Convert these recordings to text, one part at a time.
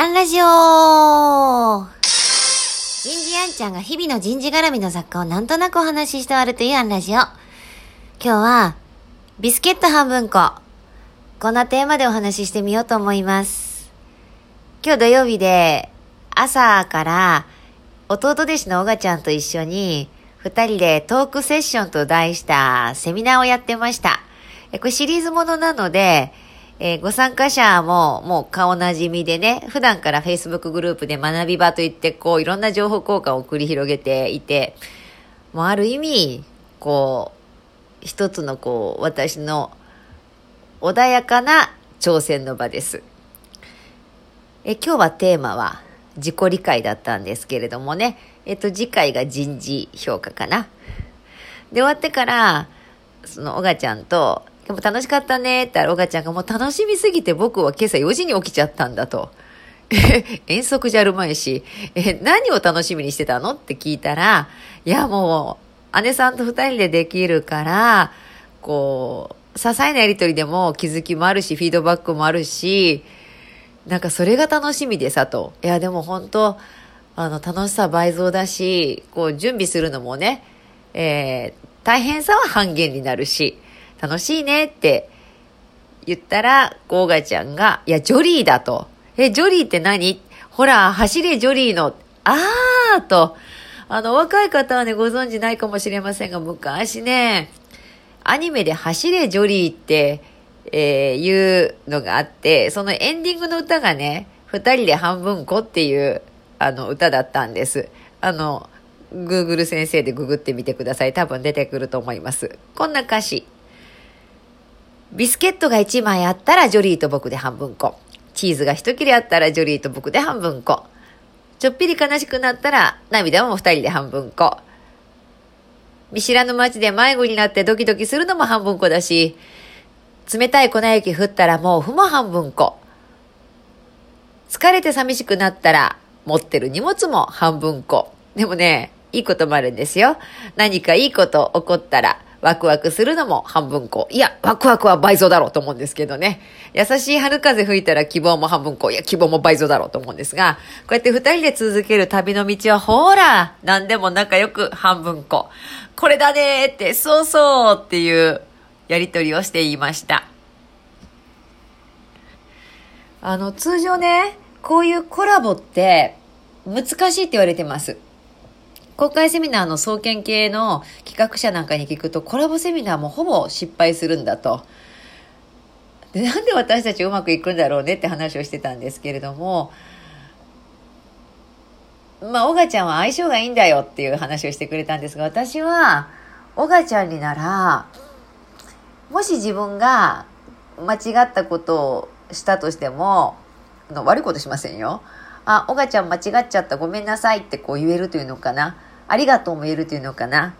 アンラジオ人事アンちゃんが日々の人事絡みの雑貨をなんとなくお話しして終わるというアンラジオ。今日は、ビスケット半分こ。こんなテーマでお話ししてみようと思います。今日土曜日で、朝から、弟弟子のオガちゃんと一緒に、二人でトークセッションと題したセミナーをやってました。これシリーズものなので、えーご参加者ももう顔なじみでね、普段から Facebook グループで学び場といって、こういろんな情報交換を繰り広げていて、もうある意味、こう、一つのこう、私の穏やかな挑戦の場です。え今日はテーマは自己理解だったんですけれどもね、えっと、次回が人事評価かな。で、終わってから、その、おがちゃんと、でも楽しかったねって言ったら、おがちゃんがもう楽しみすぎて僕は今朝4時に起きちゃったんだと。遠足じゃあるまいし、え、何を楽しみにしてたの？って聞いたら、いやもう、姉さんと二人でできるから、こう、些細なやりとりでも気づきもあるし、フィードバックもあるし、なんかそれが楽しみでさと。いや、でも本当あの、楽しさ倍増だし、こう、準備するのもね、えー大変さは半減になるし、楽しいねって言ったら、ゴーガちゃんが、いや、ジョリーだと。え、ジョリーって何？ほら、走れジョリーの、あーと。あの、若い方はね、ご存知ないかもしれませんが、昔ね、アニメで走れジョリーって、えーいうのがあって、そのエンディングの歌がね、二人で半分こっていう、あの、歌だったんです。あの、Google 先生でググってみてください。多分出てくると思います。こんな歌詞。ビスケットが1枚あったらジョリーと僕で半分こ。チーズが一切れあったらジョリーと僕で半分こ。ちょっぴり悲しくなったら涙も二人で半分こ。見知らぬ街で迷子になってドキドキするのも半分こだし、冷たい粉雪降ったら毛布も半分こ。疲れて寂しくなったら持ってる荷物も半分こ。でもね、いいこともあるんですよ。何かいいこと起こったらワクワクするのも半分こ。いや、ワクワクは倍増だろうと思うんですけどね。優しい春風吹いたら希望も半分こ。いや、希望も倍増だろうと思うんですが、こうやって二人で続ける旅の道はほら、何でも仲良く半分こ。これだねーって、そうそうっていうやりとりをしていました。あの、通常ね、こういうコラボって難しいって言われてます。公開セミナーの総研系の企画者なんかに聞くと、コラボセミナーもほぼ失敗するんだと。でなんで私たちうまくいくんだろうねって話をしてたんですけれども、まあ、オガちゃんは相性がいいんだよっていう話をしてくれたんですが、私は、オガちゃんになら、もし自分が間違ったことをしたとしても、の悪いことしませんよ。あ、おがちゃん間違っちゃった、ごめんなさいってこう言えるというのかな。ありがとうも言えるというのかな。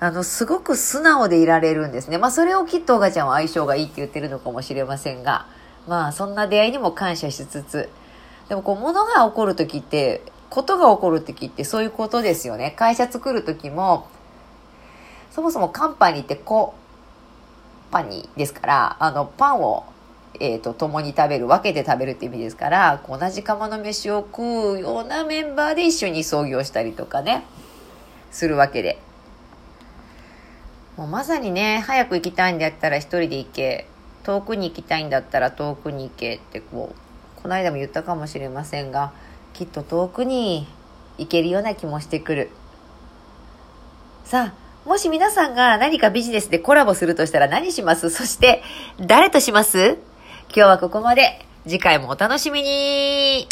あの、すごく素直でいられるんですね。まあ、それをきっとおがちゃんは相性がいいって言ってるのかもしれませんが、まあ、そんな出会いにも感謝しつつ、でもこう、物が起こるときって、ことが起こるときってそういうことですよね。会社作るときも、そもそもカンパニーってコパニーですから、あの、パンをえー、と共に食べる分けて食べるって意味ですから同じ釜の飯を食うようなメンバーで一緒に創業したりとかねするわけで。もうまさにね早く行きたいんだったら一人で行け。遠くに行きたいんだったら遠くに行けってこうこの間も言ったかもしれませんがきっと遠くに行けるような気もしてくる。さあもし皆さんが何かビジネスでコラボするとしたら何します？そして誰とします？今日はここまで。次回もお楽しみに。